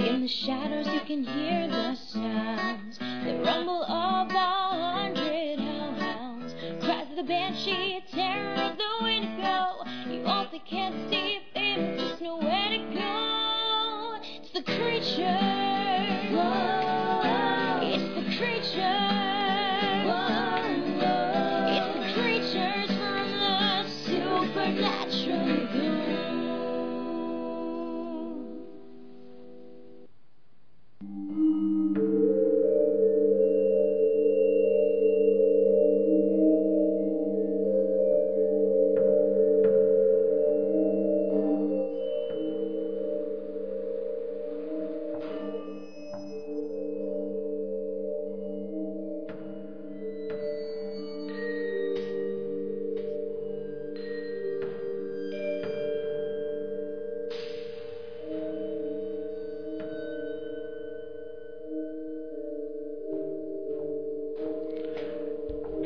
In the shadows you can hear the sounds, the rumble of a hundred hellhounds, cries of the banshee, terror of the Wendigo. You also can't see if there's just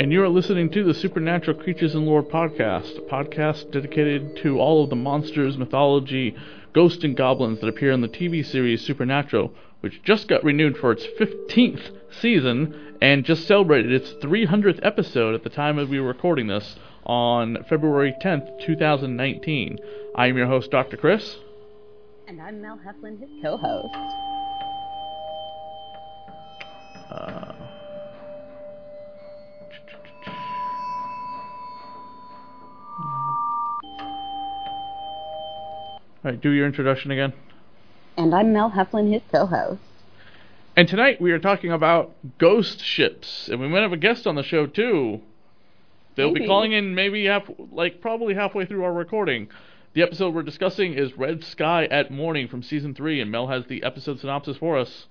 And you are listening to the Supernatural Creatures and Lore podcast, a podcast dedicated to all of the monsters, mythology, ghosts, and goblins that appear in the TV series Supernatural, which just got renewed for its 15th season and just celebrated its 300th episode at the time of we were recording this on February 10th, 2019. I am your host, Dr. Chris. And I'm Mel Heflin, his co-host. Uh, all right, do your introduction again. And I'm Mel Heflin, his co-host. And tonight we are talking about ghost ships, and we might have a guest on the show too. They'll be calling in maybe half, like probably halfway through our recording. The episode we're discussing is Red Sky at Morning from season three, and Mel has the episode synopsis for us.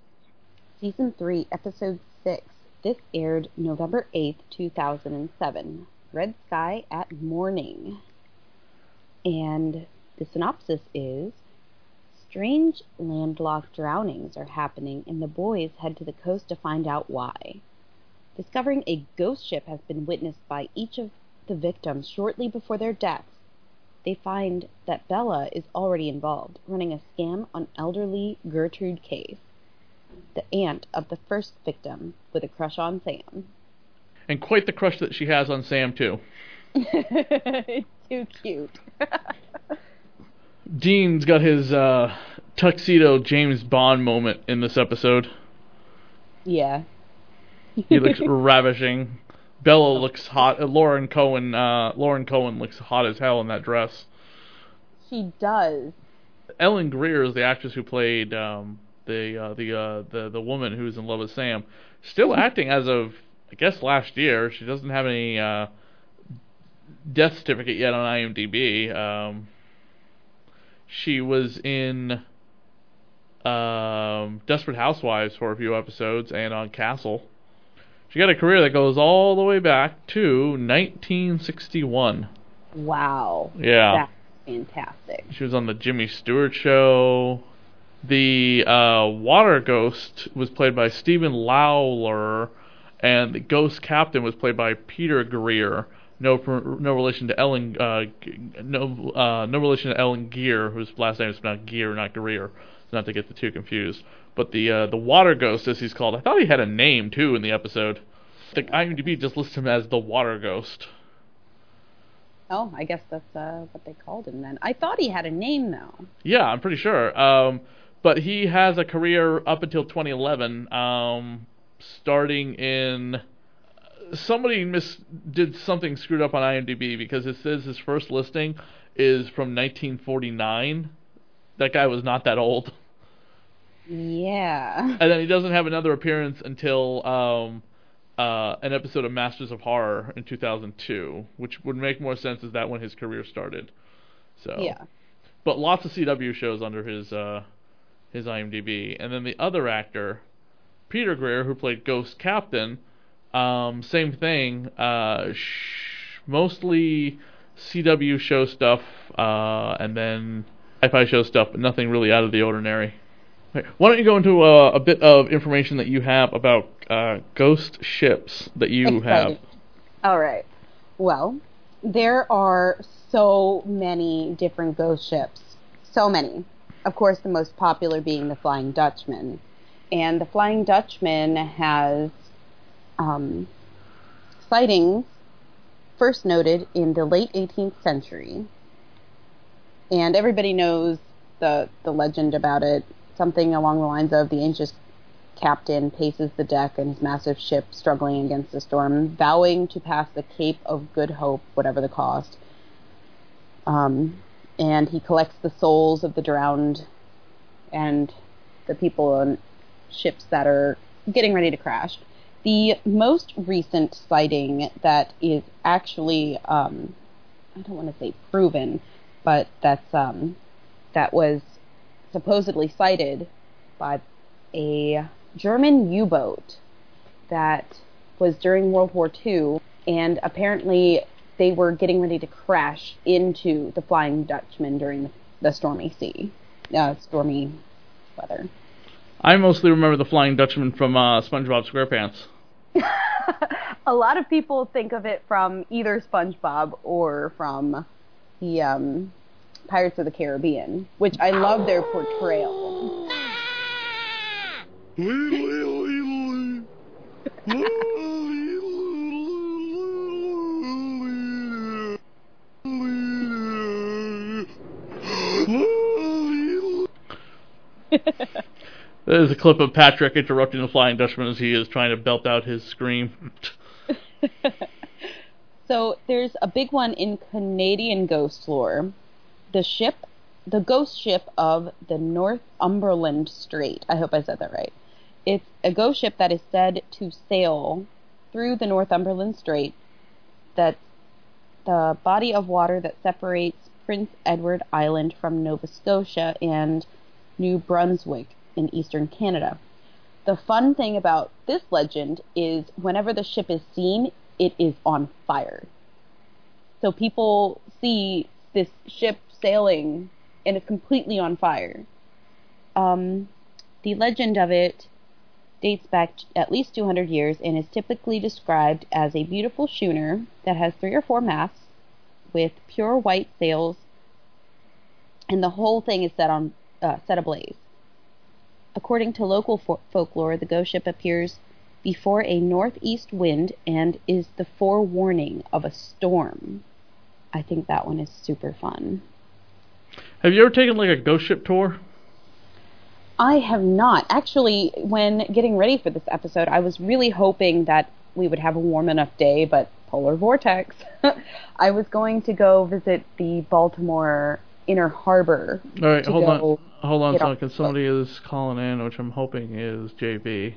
Season 3, Episode 6. This aired November 8th, 2007. Red Sky at Morning. And the synopsis is Strange landlocked drownings are happening, and the boys head to the coast to find out why. Discovering a ghost ship has been witnessed by each of the victims shortly before their deaths. They find that Bella is already involved, running a scam on elderly Gertrude Case, the aunt of the first victim, with a crush on Sam. And quite the crush that she has on Sam too. too cute. Dean's got his uh, tuxedo James Bond moment in this episode. yeah. He looks ravishing. Bella looks hot. Uh, Lauren Cohan. Uh, Lauren Cohan looks hot as hell in that dress. she does. Ellen Greer is the actress who played um, the uh, the uh, the the woman who's in love with Sam. Still acting as of I guess last year. She doesn't have any uh, death certificate yet on IMDb. Um, she was in um, Desperate Housewives for a few episodes and on Castle. She got a career that goes all the way back to 1961. Wow. Yeah. That's fantastic. She was on the Jimmy Stewart show. The uh, water ghost was played by Stephen Lawler, and the ghost captain was played by Peter Greer. No, no relation to Ellen. Uh, no, uh, no relation to Ellen Geer, whose last name is not Gear, not Greer. Not to get the two confused. But the uh, the water ghost, as he's called, I thought he had a name too in the episode. The IMDb just lists him as the water ghost. Oh, I guess that's uh, what they called him then. I thought he had a name though. Yeah, I'm pretty sure. Um, but he has a career up until 2011, um, starting in. Somebody mis did something screwed up on IMDb because it says his first listing is from 1949. That guy was not that old, Yeah. and then he doesn't have another appearance until um, uh, an episode of Masters of Horror in 2002, which would make more sense as that when his career started. So Yeah. but lots of CW shows under his uh, his IMDb, and then the other actor, Peter Greer, who played Ghost Captain, um, same thing. Uh, sh- mostly CW show stuff, uh, and then sci-fi show stuff, but nothing really out of the ordinary. Why don't you go into uh, a bit of information that you have about uh, ghost ships that you have? All right. Well, there are so many different ghost ships. So many. Of course, the most popular being the Flying Dutchman. And the Flying Dutchman has um, sightings first noted in the late 18th century. And everybody knows the, the legend about it. Something along the lines of the ancient captain paces the deck in his massive ship struggling against the storm, vowing to pass the Cape of Good Hope, whatever the cost. Um, and he collects the souls of the drowned and the people on ships that are getting ready to crash. The most recent sighting that is actually, um, I don't want to say proven, but that's um, that was supposedly sighted by a German U-boat that was during World War II, and apparently they were getting ready to crash into the Flying Dutchman during the, stormy sea, uh, stormy weather. I mostly remember the Flying Dutchman from uh, SpongeBob SquarePants. a lot of people think of it from either SpongeBob or from the um, Pirates of the Caribbean, which I love their portrayal. There's a clip of Patrick interrupting the Flying Dutchman as he is trying to belt out his scream. So there's a big one in Canadian ghost lore. The ship, the ghost ship of the Northumberland Strait. I hope I said that right. It's a ghost ship that is said to sail through the Northumberland Strait. That's the body of water that separates Prince Edward Island from Nova Scotia and New Brunswick in eastern Canada. The fun thing about this legend is whenever the ship is seen, it is on fire. So people see this ship sailing and it's completely on fire. Um, the legend of it dates back at least 200 years and is typically described as a beautiful schooner that has three or four masts with pure white sails, and the whole thing is set on uh, set ablaze. According to local fo- folklore, the ghost ship appears before a northeast wind and is the forewarning of a storm. I think that one is super fun. Have you ever taken like a ghost ship tour? I have not. Actually, when getting ready for this episode, I was really hoping that we would have a warm enough day, but polar vortex. I was going to go visit the Baltimore Inner Harbor. All right, hold on, hold on a second. Somebody is calling in, which I'm hoping is JV.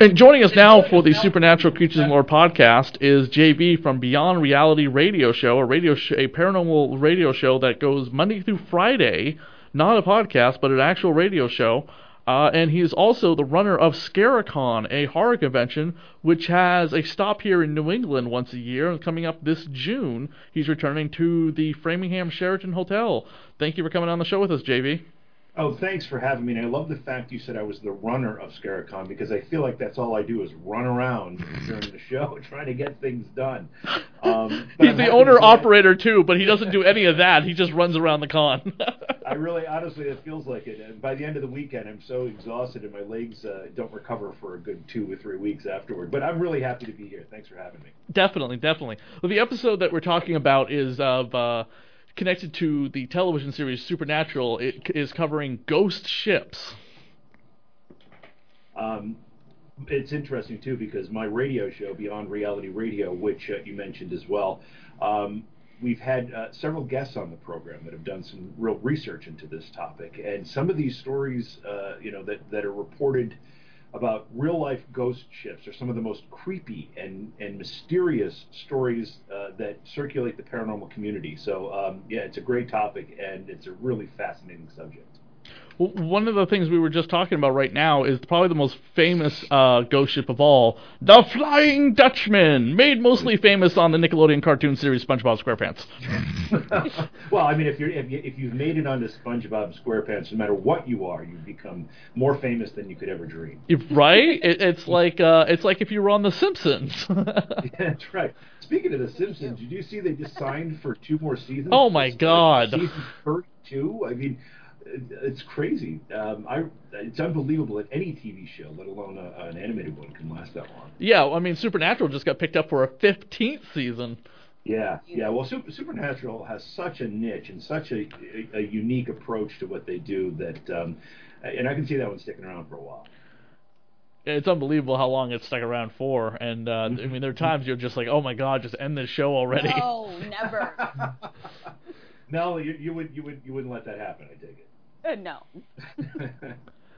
And joining us now for the Supernatural Creatures and Lore podcast is JV from Beyond Reality Radio Show, a radio sh- a paranormal radio show that goes Monday through Friday, not a podcast, but an actual radio show. Uh, and he is also the runner of Scaricon, a horror convention which has a stop here in New England once a year. And coming up this June, he's returning to the Framingham Sheraton Hotel. Thank you for coming on the show with us, JV. Oh, thanks for having me. And I love the fact you said I was the runner of Scaricon because I feel like that's all I do is run around during the show trying to get things done. Um, He's I'm the owner to operator too, but he doesn't do any of that. He just runs around the con. I really, honestly, it feels like it. And by the end of the weekend, I'm so exhausted and my legs uh, don't recover for a good two or three weeks afterward. But I'm really happy to be here. Thanks for having me. definitely, definitely. Well, the episode that we're talking about is of uh, connected to the television series Supernatural. It is covering ghost ships. Um, it's interesting too because my radio show, Beyond Reality Radio, which uh, you mentioned as well, um, we've had uh, several guests on the program that have done some real research into this topic, and some of these stories, uh, you know, that that are reported about real life ghost ships are some of the most creepy and, and mysterious stories uh, that circulate the paranormal community. So, um, yeah, it's a great topic and it's a really fascinating subject. One of the things we were just talking about right now is probably the most famous uh, ghost ship of all, the Flying Dutchman, made mostly famous on the Nickelodeon cartoon series SpongeBob SquarePants. well, I mean, if you're if, you, if you've made it onto SpongeBob SquarePants, no matter what you are, you become more famous than you could ever dream. Right? It, it's like uh, it's like if you were on The Simpsons. yeah, That's right. Speaking of The Simpsons, did you see they just signed for two more seasons? Oh, my God. Season thirty-two. I mean, it's crazy. Um, I it's unbelievable that any TV show, let alone a, an animated one, can last that long. yeah, I mean Supernatural just got picked up for a 15th season. Yeah, yeah. Well, Super, Supernatural has such a niche and such a, a, a unique approach to what they do that, um, and I can see that one sticking around for a while. It's unbelievable how long it's stuck around for, and uh, I mean there are times you're just like, oh my god, just end this show already. No, never. no, you, you would you would you wouldn't let that happen. I take Uh, no.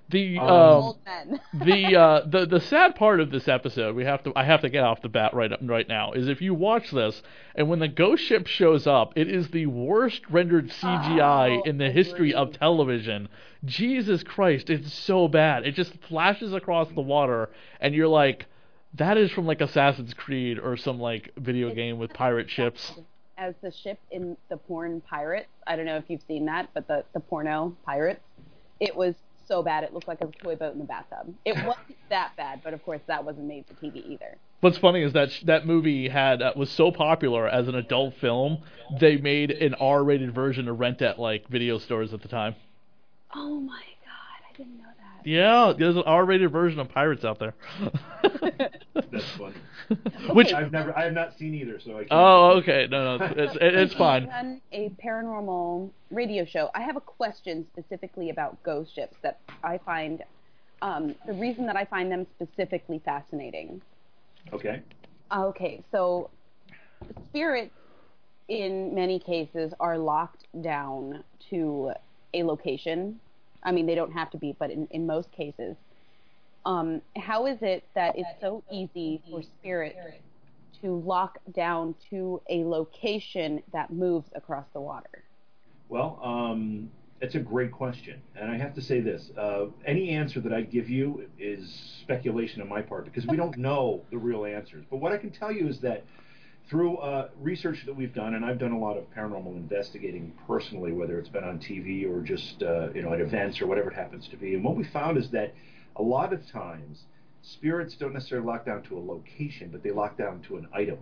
The Um, um, Old men. the uh, the the sad part of this episode, we have to I have to get off the bat right right now, is if you watch this and when the ghost ship shows up, it is the worst rendered CGI Oh, in the history of television. Jesus Christ, it's so bad. It just flashes across the water, and you're like, that is from like Assassin's Creed or some like video game with pirate ships. As the ship in the porn Pirates. I don't know if you've seen that, but the, the porno Pirates. It was so bad. It looked like a toy boat in the bathtub. It wasn't that bad, but of course that wasn't made for TV either. What's funny is that sh- that movie had uh, was so popular as an adult film, they made an R-rated version to rent at like video stores at the time. Oh my god, I didn't know that. Yeah, there's an R-rated version of Pirates out there. That's funny. Which I've never I have not seen either, so I. Can't oh okay no no it's it, it's fine. done a paranormal radio show. I have a question specifically about ghost ships that I find um, the reason that I find them specifically fascinating. Okay. Okay, so spirits in many cases are locked down to a location. I mean, they don't have to be, but in, in most cases. Um, how is it that it's so easy for spirits to lock down to a location that moves across the water? Well, um, it's a great question, and I have to say this: uh, any answer that I give you is speculation on my part because we don't know the real answers. But what I can tell you is that through uh, research that we've done, and I've done a lot of paranormal investigating personally, whether it's been on TV or just uh, you know at events or whatever it happens to be, and what we found is that a lot of times spirits don't necessarily lock down to a location, but they lock down to an item.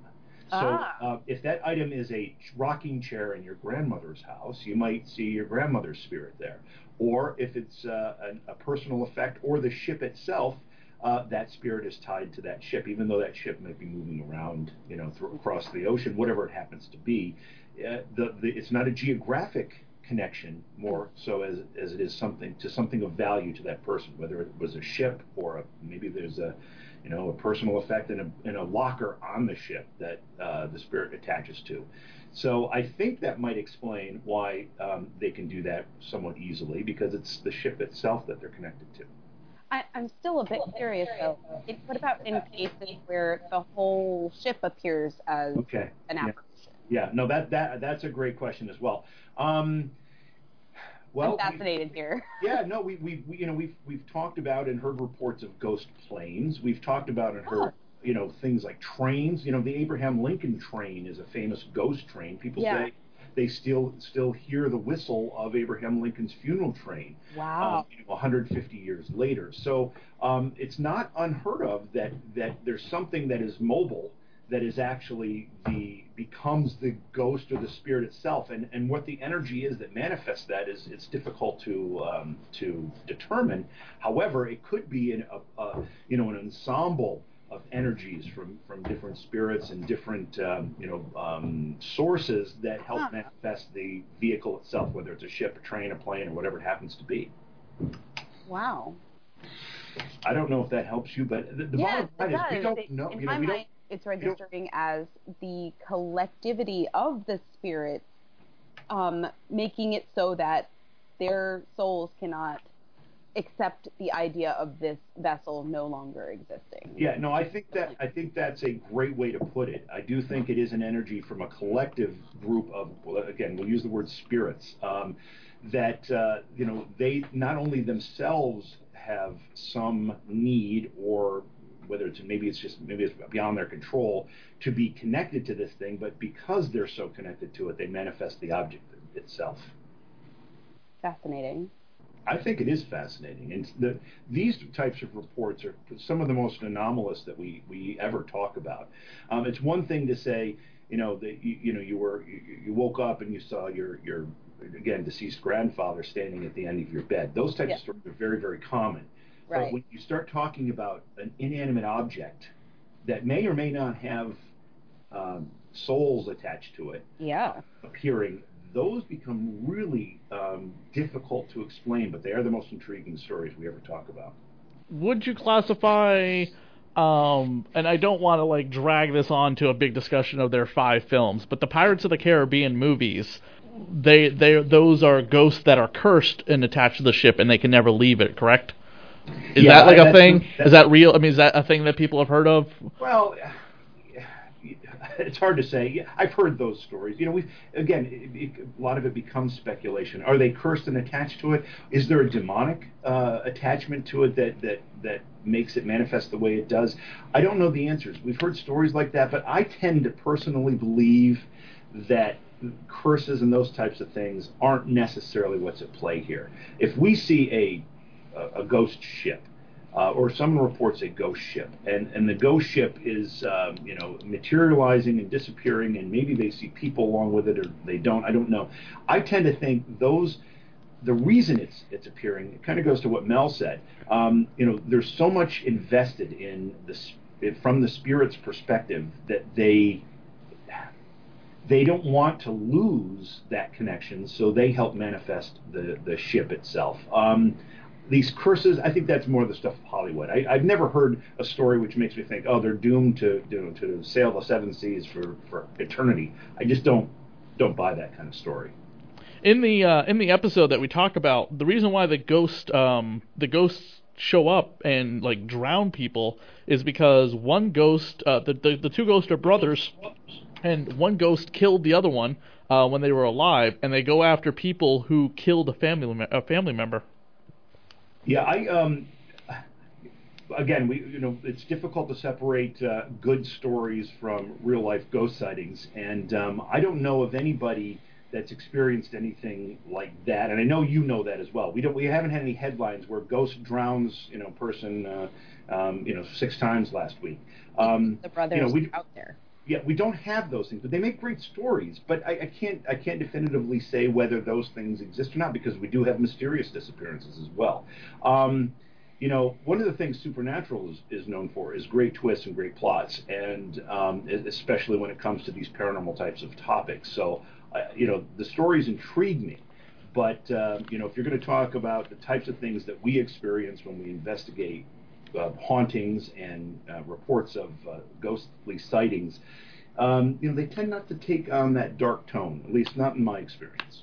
So Ah. uh, if that item is a rocking chair in your grandmother's house, you might see your grandmother's spirit there. Or if it's uh, an, a personal effect or the ship itself, uh, that spirit is tied to that ship, even though that ship might be moving around, you know, across the ocean, whatever it happens to be. Uh, the, the, it's not a geographic connection more so as, as it is something to something of value to that person, whether it was a ship or a, maybe there's a you know, a personal effect in a, in a locker on the ship that uh, the spirit attaches to. So I think that might explain why um, they can do that somewhat easily because it's the ship itself that they're connected to. I, I'm still a bit curious though. It, what about in cases where the whole ship appears as Okay. an Yeah. apparition? Yeah. No, that that that's a great question as well. Um, well, I'm we- fascinated here. Yeah, no, we, we, we you know we've we've talked about and heard reports of ghost planes. We've talked about and heard Oh. you know things like trains. You know, the Abraham Lincoln train is a famous ghost train. People Yeah. say they still still hear the whistle of Abraham Lincoln's funeral train. Wow. Um, you know, 150 years later. So um, it's not unheard of that that there's something that is mobile that is actually the becomes the ghost or the spirit itself, and and what the energy is that manifests that is it's difficult to um, to determine. However, it could be an, a, a you know an ensemble of energies from from different spirits and different um, you know um, sources that help Huh. manifest the vehicle itself, whether it's a ship, a train, a plane, or whatever it happens to be. Wow. I don't know if that helps you, but the, the yes, bottom line is we don't It- know. In You my know, we don't. mind, it's registering as the collectivity of the spirits, um, making it so that their souls cannot accept the idea of this vessel no longer existing. Yeah, no, I think that I think that's a great way to put it. I do think it is an energy from a collective group of, again, we'll use the word spirits, um, that uh, you know they not only themselves have some need or whether it's maybe it's just maybe it's beyond their control to be connected to this thing, but because they're so connected to it, they manifest the object itself. Fascinating. I think it is fascinating, and the, these types of reports are some of the most anomalous that we, we ever talk about. Um, it's one thing to say, you know, that you, you know you were you, you woke up and you saw your your again deceased grandfather standing at the end of your bed. Those types Yeah. of stories are very very common. Right. But when you start talking about an inanimate object that may or may not have um, souls attached to it Yeah. appearing, those become really um, difficult to explain, but they are the most intriguing stories we ever talk about. Would you classify? Um, and I don't want to like drag this on to a big discussion of their five films, but the Pirates of the Caribbean movies, they they those are ghosts that are cursed and attached to the ship, and they can never leave it. Correct? Is Yeah, that like a thing? Is that real? I mean, is that a thing that people have heard of? Well, it's hard to say. I've heard those stories. You know, we again, it, it, a lot of it becomes speculation. Are they cursed and attached to it? Is there a demonic uh, attachment to it that that that makes it manifest the way it does? I don't know the answers. We've heard stories like that, but I tend to personally believe that curses and those types of things aren't necessarily what's at play here. If we see a a, a ghost ship, uh, or someone reports a ghost ship, and, and the ghost ship is um, you know materializing and disappearing, and maybe they see people along with it, or they don't. I don't know. I tend to think those. The reason it's it's appearing, it kind of goes to what Mel said. Um, you know, there's so much invested in the from the spirit's perspective that they they don't want to lose that connection, so they help manifest the, the ship itself. Um, these curses, I think that's more the stuff of Hollywood. I, I've never heard a story which makes me think, oh, they're doomed to you know, to sail the seven seas for, for eternity. I just don't don't buy that kind of story. in the uh, in the episode that we talk about, the reason why the ghost um, the ghosts show up and like drown people is because one ghost, uh, the, the the two ghosts are brothers, and one ghost killed the other one uh, when they were alive, and they go after people who killed a family a family member. Yeah, I um again, we you know it's difficult to separate uh, good stories from real life ghost sightings, and um, I don't know of anybody that's experienced anything like that. And I know you know that as well. We don't we haven't had any headlines where ghost drowns you know person uh, um, you know six times last week. Um, The brothers you know, we, out there. Yeah, we don't have those things, but they make great stories. But I, I can't I can't definitively say whether those things exist or not because we do have mysterious disappearances as well. Um, you know, one of the things Supernatural is, is known for is great twists and great plots, and um, especially when it comes to these paranormal types of topics. So, uh, you know, the stories intrigue me. But uh, you know, if you're going to talk about the types of things that we experience when we investigate hauntings and uh, reports of uh, ghostly sightings, um, you know, they tend not to take on that dark tone. At least not in my experience.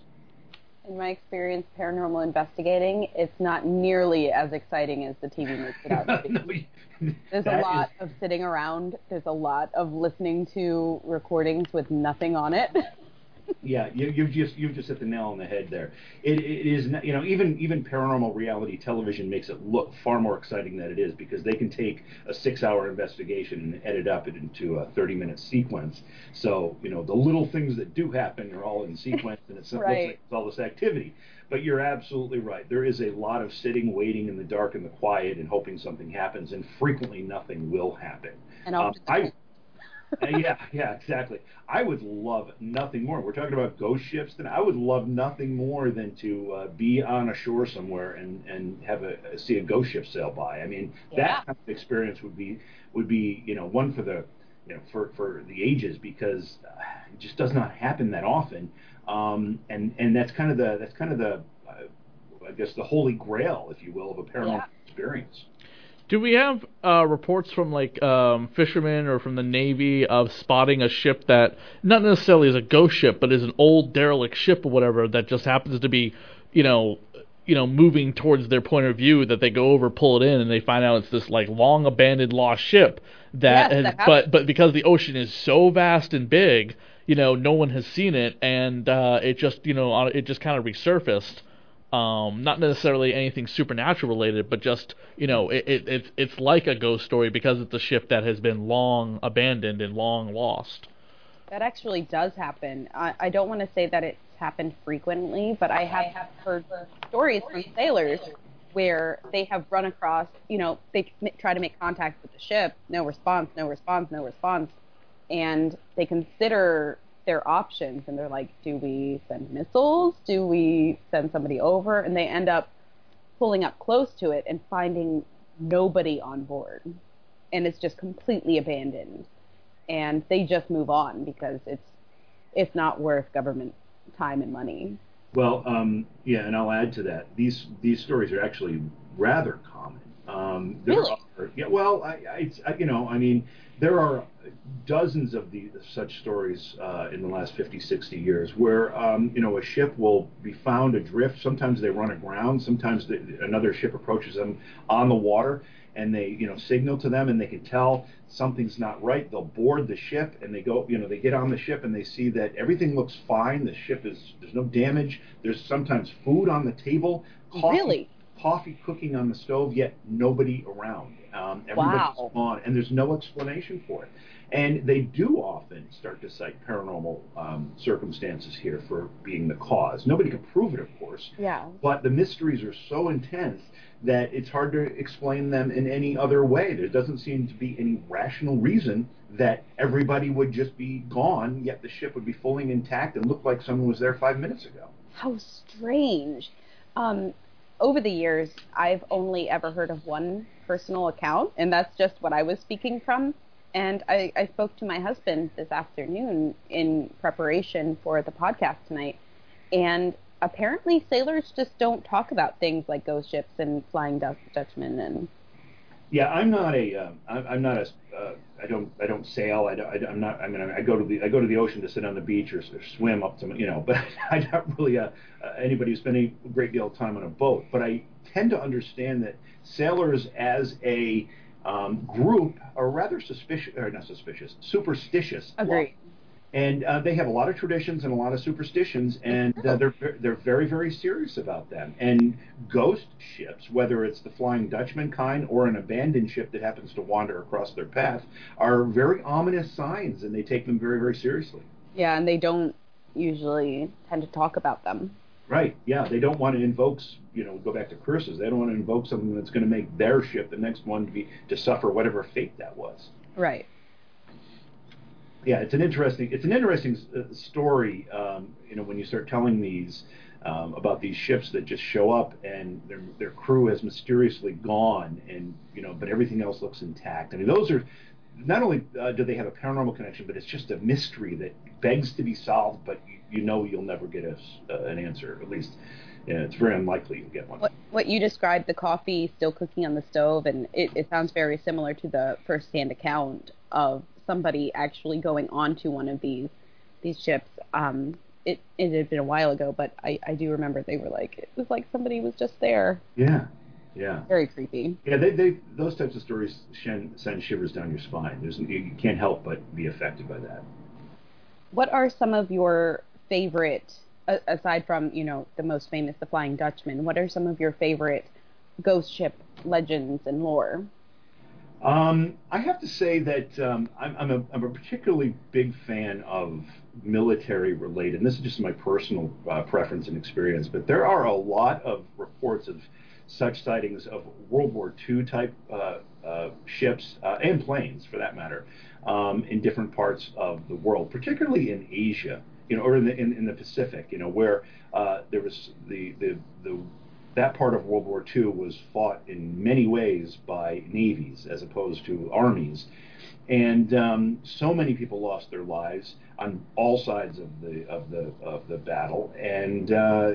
In my experience, paranormal investigating, it's not nearly as exciting as the TV makes it out to be. No, There's a is- lot of sitting around. There's a lot of listening to recordings with nothing on it. Yeah, you, you've just you've just hit the nail on the head there. It, it is you know even even paranormal reality television makes it look far more exciting than it is because they can take a six-hour investigation and edit up it into a 30-minute sequence. So you know the little things that do happen are all in sequence and it's, it looks like it's all this activity. But you're absolutely right. There is a lot of sitting, waiting in the dark and the quiet, and hoping something happens, and frequently nothing will happen. And Um, I, uh, yeah, yeah, exactly. I would love nothing more. We're talking about ghost ships, then I would love nothing more than to uh, be on a shore somewhere and and have a see a ghost ship sail by. I mean, Yeah. that kind of experience would be would be you know one for the you know for for the ages because uh, it just does not happen that often. Um, and and that's kind of the that's kind of the uh, I guess the holy grail, if you will, of a paranormal Yeah. experience. Do we have uh, reports from like um, fishermen or from the Navy of spotting a ship that not necessarily is a ghost ship, but is an old derelict ship or whatever that just happens to be, you know, you know moving towards their point of view that they go over pull it in and they find out it's this like long abandoned lost ship that Yes, has, that but but because the ocean is so vast and big you know no one has seen it and uh it just you know it just kind of resurfaced um not necessarily anything supernatural related but just you know it, it it's it's like a ghost story because it's a ship that has been long abandoned and long lost That actually does happen. I, I don't want to say that it's happened frequently, but I have heard stories from sailors where they have run across, you know, they try to make contact with the ship, no response, no response, no response, and they consider their options and they're like, do we send missiles? Do we send somebody over? And they end up pulling up close to it and finding nobody on board. And it's just completely abandoned and they just move on because it's it's not worth government time and money. Well, um, yeah, and I'll add to that. These these stories are actually rather common. Um, there Really? Are, yeah. Well, I, I, I, you know, I mean, there are dozens of the such stories uh, in the last 50, 60 years where um, you know a ship will be found adrift. Sometimes they run aground. Sometimes the, another ship approaches them on the water, and they you know signal to them, and they can tell something's not right. They'll board the ship, and they go you know they get on the ship, and they see that everything looks fine. The ship is there's no damage. There's sometimes food on the table. Coffee, Really? Coffee cooking on the stove, yet nobody around. Um, everybody's Wow. gone, and there's no explanation for it. And they do often start to cite paranormal um, circumstances here for being the cause. Nobody can prove it, of course, Yeah. but the mysteries are so intense that it's hard to explain them in any other way. There doesn't seem to be any rational reason that everybody would just be gone, yet the ship would be fully intact and look like someone was there five minutes ago. How strange. Um, over the years, I've only ever heard of one personal account, and that's just what I was speaking from. And I, I spoke to my husband this afternoon in preparation for the podcast tonight, and apparently sailors just don't talk about things like ghost ships and flying Dutch- Dutchmen and Yeah, I'm not a. Um, I'm, I'm not a. Uh, I don't. I don't sail. I don't, I, am not. I mean, I go to the. I go to the ocean to sit on the beach or, or swim up to. You know, but I'm not really a, uh, anybody who spent a great deal of time on a boat. But I tend to understand that sailors, as a um, group, are rather suspicious. Or not suspicious. Superstitious. agree. And uh, they have a lot of traditions and a lot of superstitions, and uh, they're they're very very serious about them. And ghost ships, whether it's the Flying Dutchman kind or an abandoned ship that happens to wander across their path, are very ominous signs, and they take them very very seriously. Yeah, and they don't usually tend to talk about them. Right? Yeah, they don't want to invoke, you know, go back to curses. They don't want to invoke something that's going to make their ship the next one to be to suffer whatever fate that was. Right. Yeah, it's an interesting it's an interesting uh, story. Um, you know, when you start telling these um, about these ships that just show up and their their crew has mysteriously gone, and you know, but everything else looks intact. I mean, those are not only uh, do they have a paranormal connection, but it's just a mystery that begs to be solved. But you, you know, you'll never get a, uh, an answer. At least, yeah, it's very unlikely you'll get one. What what you described, the coffee still cooking on the stove, and it, it sounds very similar to the first-hand account of somebody actually going onto one of these these ships. Um, it it had been a while ago, but I, I do remember they were like it was like somebody was just there. Yeah, yeah. Very creepy. Yeah, they, they those types of stories shen- send shivers down your spine. There's you can't help but be affected by that. What are some of your favorite, aside from you know the most famous, the Flying Dutchman? What are some of your favorite ghost ship legends and lore? Um, I have to say that um, I'm, I'm, a, I'm a particularly big fan of military related, and this is just my personal uh, preference and experience, but there are a lot of reports of such sightings of World War II type uh, uh, ships uh, and planes, for that matter, um, in different parts of the world, particularly in Asia, you know, or in the, in, in the Pacific, you know, where uh, there was the, the, the that part of World War II was fought in many ways by navies as opposed to armies, and um, so many people lost their lives on all sides of the of the of the battle, and uh,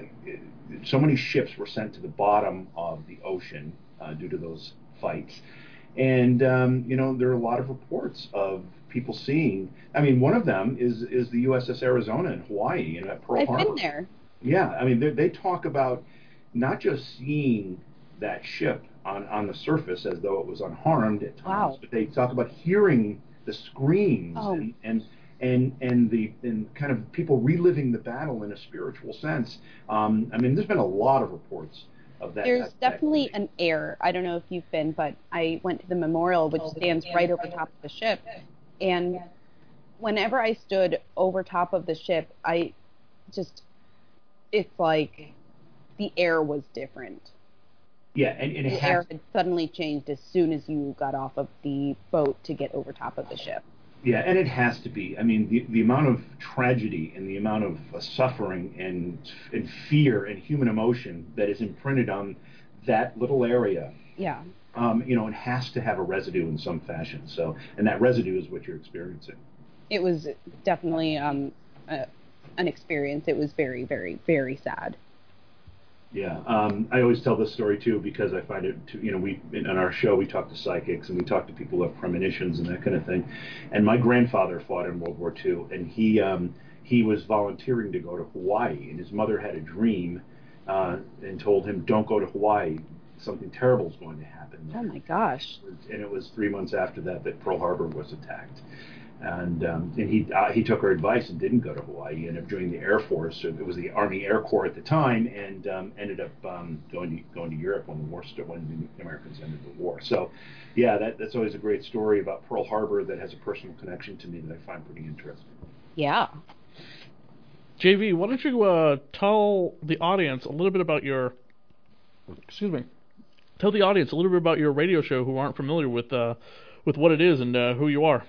so many ships were sent to the bottom of the ocean uh, due to those fights. And um, you know there are a lot of reports of people seeing. I mean, one of them is is the USS Arizona in Hawaii, you know, at Pearl I've Harbor. been there. Yeah, I mean, they, they talk about, not just seeing that ship on, on the surface as though it was unharmed at times, Wow. but they talk about hearing the screams Oh. and, and and and the and kind of people reliving the battle in a spiritual sense. Um, I mean, there's been a lot of reports of that. There's that- that definitely thing. an air. I don't know if you've been, but I went to the memorial, which stands right over top of the ship. And whenever I stood over top of the ship, I just, it's like the air was different. yeah, and, and The air had suddenly changed as soon as you got off of the boat to get over top of the ship. Yeah, and it has to be. I mean, the, the amount of tragedy and the amount of uh, suffering and and fear and human emotion that is imprinted on that little area, Yeah. um, you know, it has to have a residue in some fashion. So, and that residue is what you're experiencing. It was definitely um, a, an experience. It was very, very, very sad. Yeah, um, I always tell this story too because I find it. To, you know, we in, on our show we talk to psychics and we talk to people who have premonitions and that kind of thing. And my grandfather fought in World War II, and he um, he was volunteering to go to Hawaii, and his mother had a dream uh, and told him, "Don't go to Hawaii. Something terrible is going to happen." Oh my gosh. and it was three months after that that Pearl Harbor was attacked. And um, and he uh, he took her advice and didn't go to Hawaii. He ended up joining the Air Force. So it was the Army Air Corps at the time, and um, ended up um, going to going to Europe when the war started, when the Americans ended the war. So, yeah, that that's always a great story about Pearl Harbor that has a personal connection to me that I find pretty interesting. Yeah. JV, why don't you uh, tell the audience a little bit about your, excuse me, tell the audience a little bit about your radio show who aren't familiar with uh, with what it is and uh, who you are.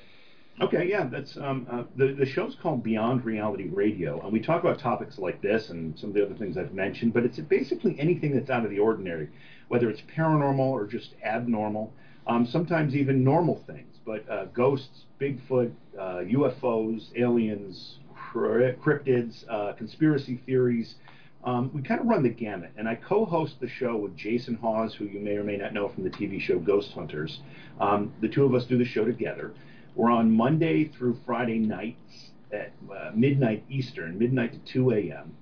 Okay, yeah, that's um, uh, the the show's called Beyond Reality Radio, and we talk about topics like this and some of the other things I've mentioned. But it's basically anything that's out of the ordinary, whether it's paranormal or just abnormal. Um, sometimes even normal things, but uh, ghosts, Bigfoot, uh, UFOs, aliens, cryptids, uh, conspiracy theories. Um, we kind of run the gamut, and I co-host the show with Jason Hawes, who you may or may not know from the TV show Ghost Hunters. Um, the two of us do the show together. We're on Monday through Friday nights at uh, midnight Eastern, midnight to 2 a.m.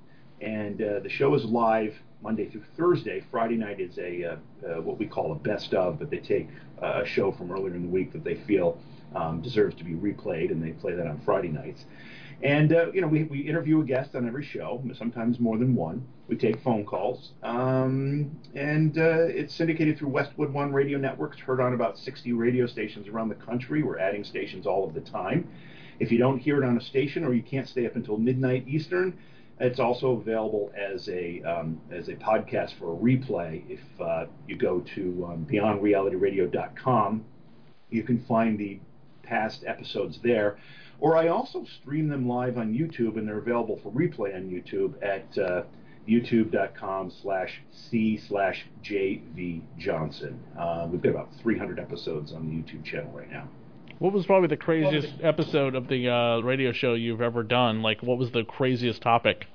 And uh, the show is live Monday through Thursday. Friday night is a uh, uh, what we call a best of, but they take uh, a show from earlier in the week that they feel um, deserves to be replayed, and they play that on Friday nights. And uh, you know, we, we interview a guest on every show, sometimes more than one. We take phone calls, um, and it's syndicated through Westwood One Radio Network. It's heard on about 60 radio stations around the country. We're adding stations all of the time. If you don't hear it on a station, or you can't stay up until midnight Eastern, it's also available as a um, as a podcast for a replay. If uh, you go to um, BeyondRealityRadio.com, you can find the past episodes there. Or I also stream them live on YouTube, and they're available for replay on YouTube at uh, youtube.com slash c slash jv johnson. Uh, we've got about 300 episodes on the YouTube channel right now. What was probably the craziest episode of the uh, radio show you've ever done? Like, what was the craziest topic?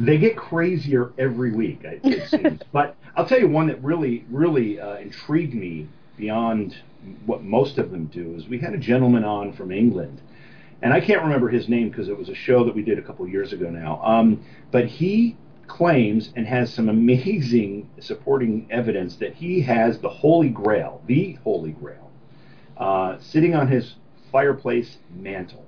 They get crazier every week, it, it seems. but I'll tell you one that really, really uh, intrigued me beyond what most of them do is we had a gentleman on from England, and I can't remember his name because it was a show that we did a couple years ago now. Um, but he claims and has some amazing supporting evidence that he has the Holy Grail, the Holy Grail, uh, sitting on his fireplace mantle.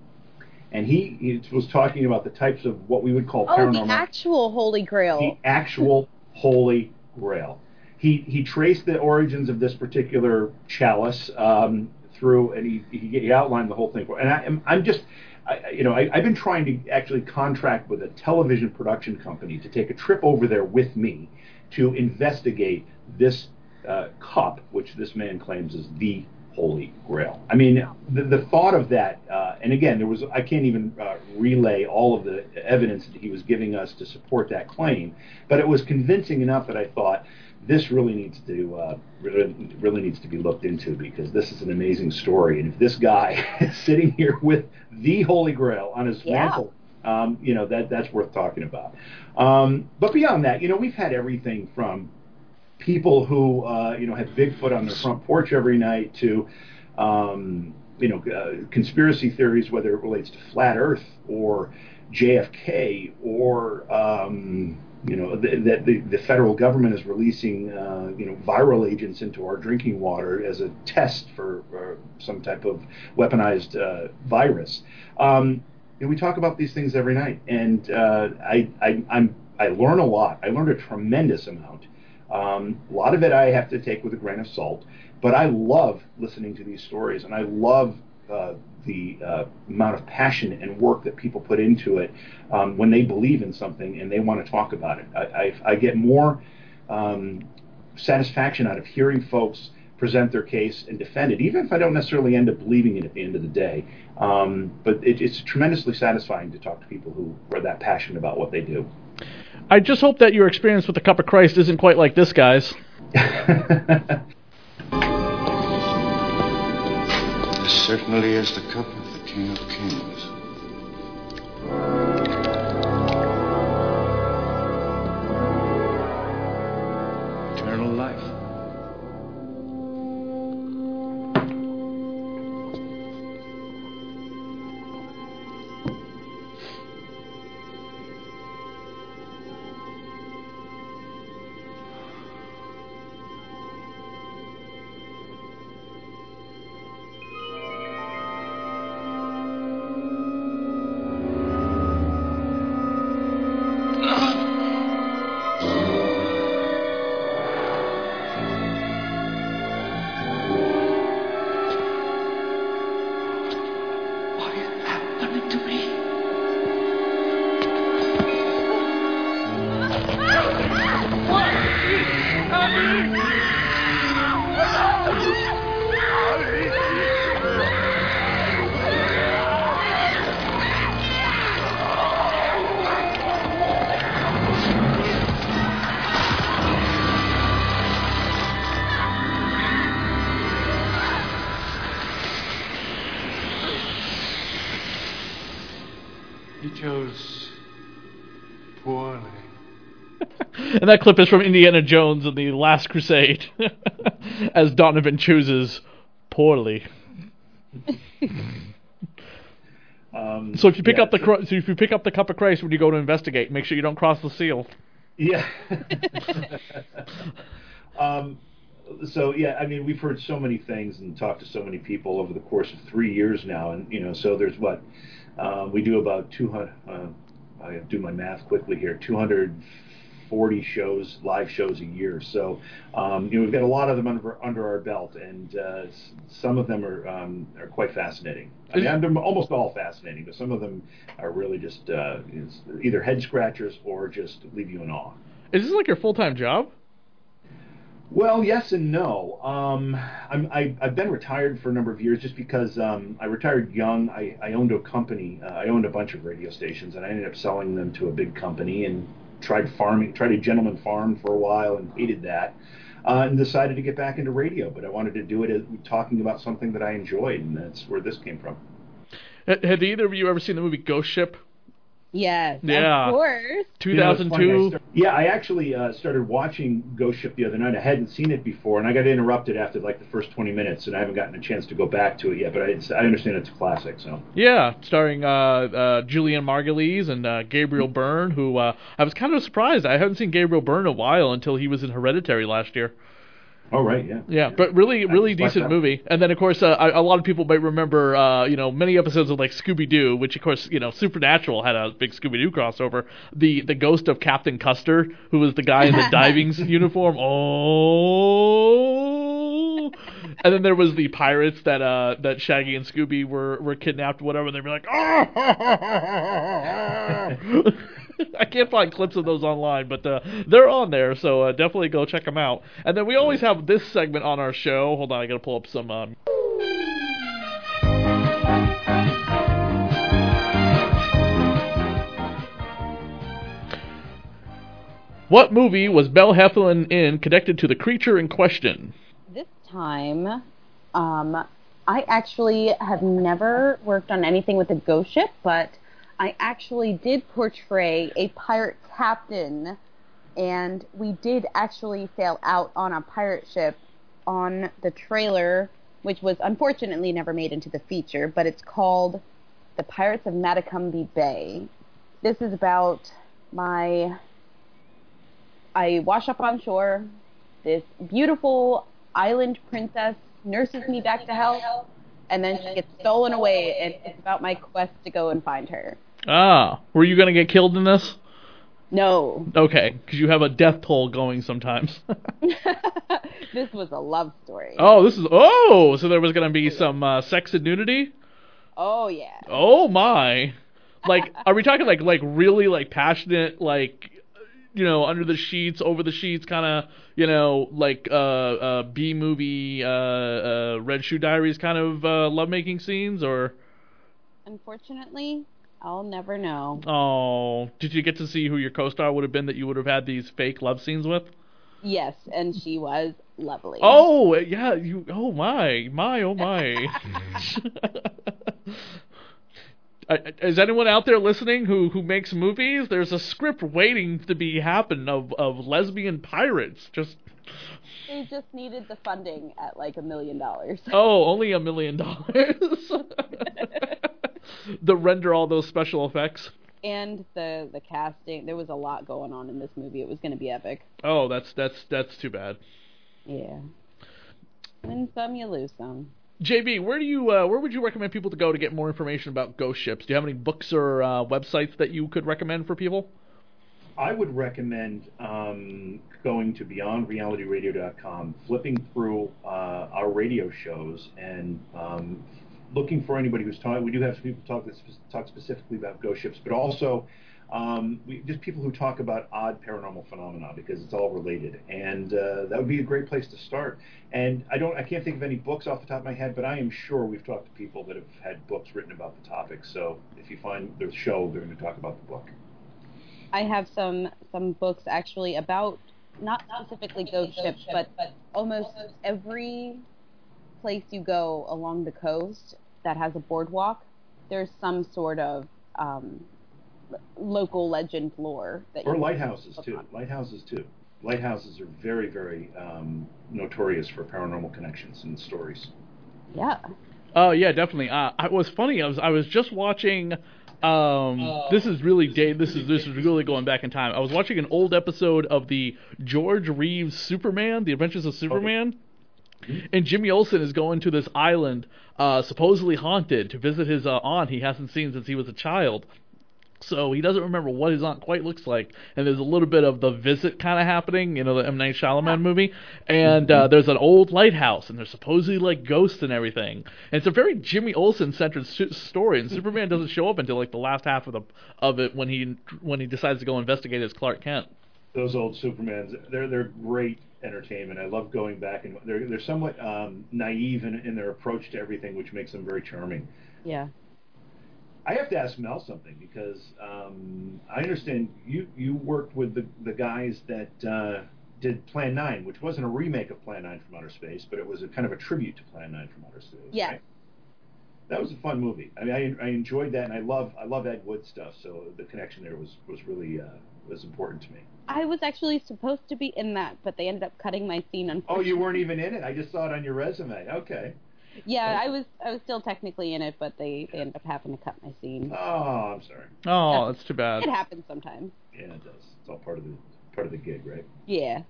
And he, he was talking about the types of what we would call Oh, paranormal the actual Holy Grail. the actual Holy Grail. He he traced the origins of this particular chalice um, through, and he, he he outlined the whole thing. And I, am I'm just, I, you know, I, I've been trying to actually contract with a television production company to take a trip over there with me to investigate this uh, cup, which this man claims is the Holy Grail. I mean, the, the thought of that, uh, and again, there was I can't even uh, relay all of the evidence that he was giving us to support that claim, but it was convincing enough that I thought this really needs to uh, really, really needs to be looked into because this is an amazing story, and if this guy is sitting here with the Holy Grail on his Yeah. mantle, um, you know that that's worth talking about. Um, but beyond that, you know, we've had everything from people who uh, you know have Bigfoot on their front porch every night to um, you know uh, conspiracy theories, whether it relates to flat Earth or JFK or um, you know that the, the federal government is releasing uh, you know viral agents into our drinking water as a test for some type of weaponized uh, virus. Um, and we talk about these things every night, and uh, I, I I'm I learn a lot. I learned a tremendous amount. Um, a lot of it I have to take with a grain of salt, but I love listening to these stories, and I love uh, the uh, amount of passion and work that people put into it um, when they believe in something and they want to talk about it. I, I, I get more um, satisfaction out of hearing folks present their case and defend it, even if I don't necessarily end up believing it at the end of the day. Um, but it, it's tremendously satisfying to talk to people who are that passionate about what they do. I just hope that your experience with the Cup of Christ isn't quite like this guy's. This certainly is the cup of the King of Kings. He And that clip is from Indiana Jones and the Last Crusade, as Donovan chooses poorly. Um, So if you pick yeah, up the so- so if you pick up the Cup of Christ when you go to investigate, make sure you don't cross the seal. Yeah. um, so yeah, I mean, we've heard so many things and talked to so many people over the course of three years now, and you know, so there's what um, we do about 200. Uh, I do my math quickly here. 240 shows, live shows a year. So um, you know, we've got a lot of them under under our belt, and uh, some of them are um, are quite fascinating. I mean, they're almost all fascinating, but some of them are really just uh, either head scratchers or just leave you in awe. Is this like your full time job? Well, yes and no. Um, I'm, I, I've been retired for a number of years just because um, I retired young. I, I owned a company. Uh, I owned a bunch of radio stations, and I ended up selling them to a big company and tried farming, tried a gentleman farm for a while, and hated that. Uh, and decided to get back into radio, but I wanted to do it as, talking about something that I enjoyed, and that's where this came from. Had either of you ever seen the movie Ghost Ship? Yes, Yeah. of course. You know, I 2002. start- yeah, I actually uh, started watching Ghost Ship the other night. I hadn't seen it before, and I got interrupted after like the first 20 minutes, and I haven't gotten a chance to go back to it yet. But I, it's, I understand it's a classic. So Yeah, starring uh, uh, Julianna Margulies and uh, Gabriel Byrne, who uh, I was kind of surprised. I haven't seen Gabriel Byrne in a while until he was in Hereditary last year. Oh right, yeah, Yeah, but really, really decent movie. And then, of course, uh, a lot of people might remember, uh, you know, many episodes of like Scooby Doo, which, of course, you know, Supernatural had a big Scooby Doo crossover. The the ghost of Captain Cutler, who was the guy in the diving uniform. Oh. And then there was the pirates that uh that Shaggy and Scooby were were kidnapped, whatever. They'd be like, oh. I can't find clips of those online, but uh, they're on there, so uh, definitely go check them out. And then we always have this segment on our show. Hold on, I gotta pull up some. Um... What movie was Belle Heflin in connected to the creature in question? This time, um, I actually have never worked on anything with a ghost ship, but I actually did portray a pirate captain, and we did actually sail out on a pirate ship on the trailer, which was unfortunately never made into the feature, but it's called The Pirates of Matacumbe Bay. This is about my I wash up on shore. This beautiful island princess nurses me back to health, and then she gets stolen away. And it's about my quest to go and find her. Ah, were you gonna get killed in this? No, Okay, because you have a death toll going sometimes. this was a love story. oh, this is oh, so there was gonna be some uh, sex and nudity. Oh yeah. Oh my! Like, are we talking like like really like passionate like you know under the sheets, over the sheets, kind of you know like uh, uh B movie uh, uh Red Shoe Diaries kind of uh, lovemaking scenes or? Unfortunately, I'll never know. Oh, did you get to see who your co-star would have been that you would have had these fake love scenes with? Yes, and she was lovely. Oh yeah, you. Oh my, my, oh my. Uh, Is anyone out there listening who who makes movies? There's a script waiting to be happen of of lesbian pirates. Just They just needed the funding at like a million dollars. oh, only a million dollars. to render all those special effects. And the the casting, there was a lot going on in this movie. It was going to be epic. Oh, that's that's that's too bad. Yeah. Win some, you lose some. JV, where do you uh, where would you recommend people to go to get more information about ghost ships? Do you have any books or uh, websites that you could recommend for people? I would recommend um, going to beyondrealityradio.com, flipping through uh, our radio shows, and um, looking for anybody who's talking. We do have some people talk that spe- talk specifically about ghost ships, but also um, we, just people who talk about odd paranormal phenomena because it's all related, and uh, that would be a great place to start. And I don't, I can't think of any books off the top of my head, but I am sure we've talked to people that have had books written about the topic. So if you find the show, they're going to talk about the book. I have some some books actually about not specifically ghost ships, but almost every place you go along the coast that has a boardwalk, there's some sort of um, local legend lore that Or lighthouses too. on. Lighthouses too. Lighthouses are very, very um, notorious for paranormal connections and stories. Yeah. Oh yeah, definitely. Uh, it was funny. I was I was just watching. Um, this is really day. This is this is really going back in time. I was watching an old episode of the George Reeves Superman, The Adventures of Superman, and Jimmy Olsen is going to this island, uh, supposedly haunted, to visit his uh, aunt he hasn't seen since he was a child. So he doesn't remember what his aunt quite looks like, and there's a little bit of the visit kind of happening, you know, the M Night Shyamalan movie. And uh, there's an old lighthouse, and there's supposedly like ghosts and everything. And it's a very Jimmy Olsen centered su- story, and Superman doesn't show up until like the last half of the of it when he when he decides to go investigate as Clark Kent. Those old Supermans, they're they're great entertainment. I love going back and they're they're somewhat um, naive in, in their approach to everything, which makes them very charming. Yeah. I have to ask Mel something because um, I understand you you worked with the the guys that uh, did Plan Nine, which wasn't a remake of Plan Nine from Outer Space, but it was a kind of a tribute to Plan Nine from Outer Space. Yeah. right? That was a fun movie. I mean, I, I enjoyed that, and I love I love Ed Wood stuff. So the connection there was was really uh, was important to me. I was actually supposed to be in that, but they ended up cutting my scene. Oh, you weren't even in it. I just saw it on your resume. Okay. Yeah, I was. I was still technically in it, but they, they ended up having to cut my scene. Oh, I'm sorry. Oh, that's too bad. It happens sometimes. Yeah, it does. It's all part of the part of the gig, right? Yeah.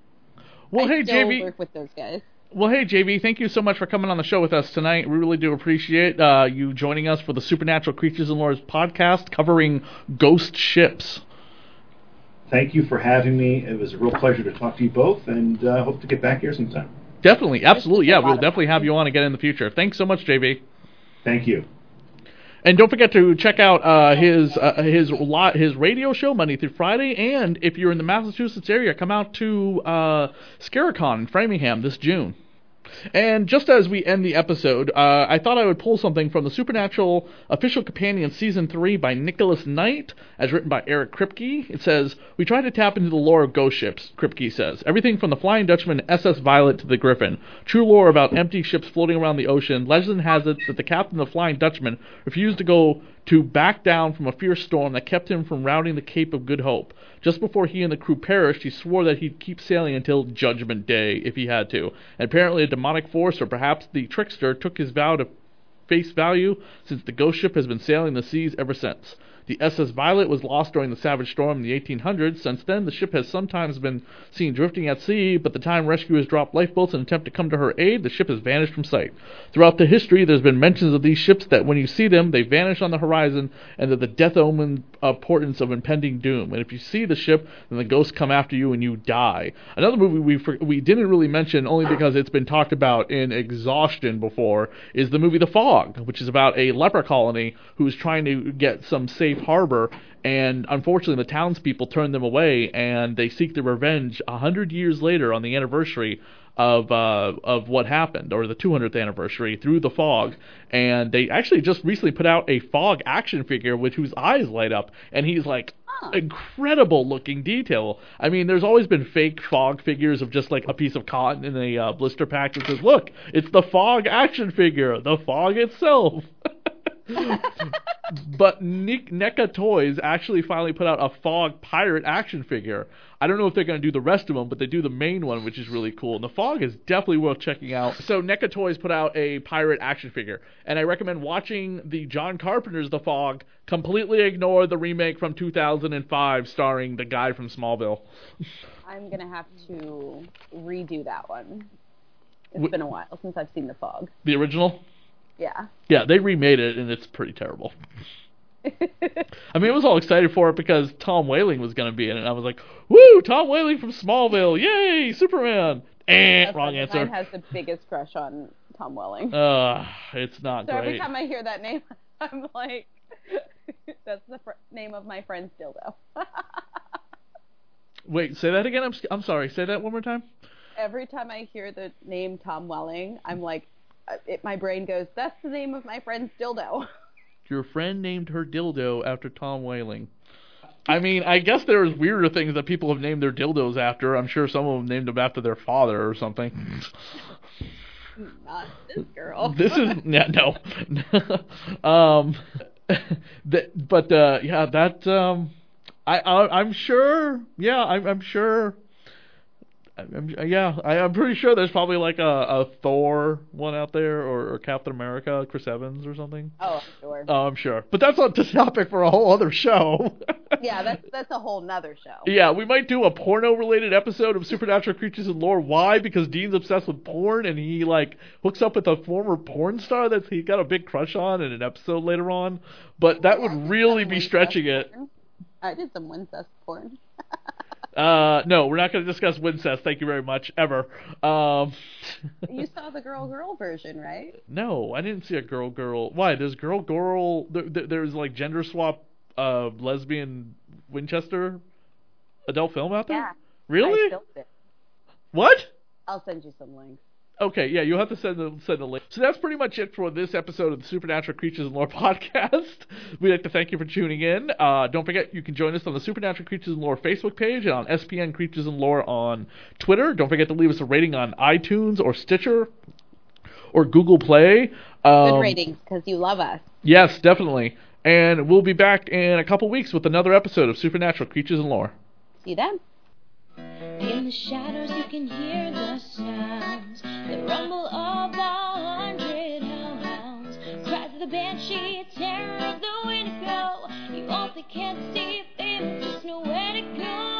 Well, I hey still JV. work with those guys. Well, hey JV, thank you so much for coming on the show with us tonight. We really do appreciate uh, you joining us for the Supernatural Creatures and Lores podcast covering ghost ships. Thank you for having me. It was a real pleasure to talk to you both, and uh, hope to get back here sometime. Definitely, absolutely, yeah, we'll definitely have you on again in the future. Thanks so much, JV. Thank you. And don't forget to check out uh, his uh, his lot his radio show Monday through Friday. And if you're in the Massachusetts area, come out to uh, Scaricon in Framingham this June. And just as we end the episode, uh, I thought I would pull something from the Supernatural Official Companion Season 3 by Nicholas Knight, as written by Eric Kripke. It says, We try to tap into the lore of ghost ships, Kripke says. Everything from the Flying Dutchman SS Violet to the Griffin. True lore about empty ships floating around the ocean. Legend has it that the captain of the Flying Dutchman refused to go to back down from a fierce storm that kept him from rounding the Cape of Good Hope. Just before he and the crew perished, he swore that he'd keep sailing until Judgment Day if he had to. And apparently, a demonic force, or perhaps the trickster, took his vow to face value since the ghost ship has been sailing the seas ever since. The SS Violet was lost during the Savage Storm in the 1800s. Since then, the ship has sometimes been seen drifting at sea, but the time rescuers dropped lifeboats in attempt to come to her aid, the ship has vanished from sight. Throughout the history, there's been mentions of these ships that when you see them, they vanish on the horizon, and that the death omen portents of impending doom. And if you see the ship, then the ghosts come after you and you die. Another movie we we didn't really mention, only because it's been talked about in exhaustion before, is the movie The Fog, which is about a leper colony who's trying to get some safe harbor and unfortunately the townspeople turn them away and they seek their revenge a hundred years later on the anniversary of uh, of what happened or the 200th anniversary through the fog. And they actually just recently put out a fog action figure with whose eyes light up and he's like incredible looking detail. I mean there's always been fake fog figures of just like a piece of cotton in a uh, blister pack that says look it's the fog action figure the fog itself but Nick, NECA Toys actually finally put out a Fog Pirate action figure. I don't know if they're going to do the rest of them, but they do the main one, which is really cool. And the Fog is definitely worth checking out. So NECA Toys put out a pirate action figure, and I recommend watching the John Carpenter's The Fog. Completely ignore the remake from 2005 starring the guy from Smallville. I'm gonna have to redo that one. It's been a while since I've seen the fog. The original? Yeah. Yeah, they remade it, and it's pretty terrible. I mean, I was all excited for it because Tom Welling was going to be in it. And I was like, "Woo, Tom Welling from Smallville! Yay, Superman!" Eh, That's wrong answer. Mine has the biggest crush on Tom Welling. Uh, it's not so every time I hear that name, I'm like, that's the fr- name of my friend's dildo. Wait, say that again. I'm I'm sorry. Say that one more time. every time I hear the name Tom Welling, I'm like, it, my brain goes, that's the name of my friend's dildo. Your friend named her dildo after Tom Welling. I mean, I guess there's weirder things that people have named their dildos after. I'm sure some of them named them after their father or something. Not this girl. this is yeah, no. um, that, but uh, yeah, that um, I, I I'm sure. Yeah, I'm I'm sure. I'm, yeah, I, I'm pretty sure there's probably like a, a Thor one out there, or, or Captain America, Chris Evans, or something. Oh, I'm sure. Oh, I'm sure, but that's not the topic for a whole other show. yeah, that's that's a whole nother show. Yeah, we might do a porno-related episode of Supernatural Creatures and Lore. Why? Because Dean's obsessed with porn, and he like hooks up with a former porn star that he got a big crush on in an episode later on. But that would really be stretching it. porn. I did some Wincest porn. Uh, no, we're not going to discuss Wincest. Thank you very much. Ever. Um, you saw the girl girl version, right? no, I didn't see a girl girl. Why? There's girl girl. There, there- there's like gender swap, uh, lesbian Winchester adult film out there. Yeah. I Really? filmed it. What? I'll send you some links. Okay, yeah, you'll have to send the send the link. So that's pretty much it for this episode of the Supernatural Creatures and Lore podcast. We'd like to thank you for tuning in. Uh, don't forget you can join us on the Supernatural Creatures and Lore Facebook page and on SPN Creatures and Lore on Twitter. Don't forget to leave us a rating on iTunes or Stitcher or Google Play. Good Um, ratings because you love us. Yes, definitely. And we'll be back in a couple weeks with another episode of Supernatural Creatures and Lore. See you then. In the shadows you can hear the sounds, the rumble of a hundred hellhounds, cries of the banshee, terror of the wind go. You all can't see, them, just know where to go.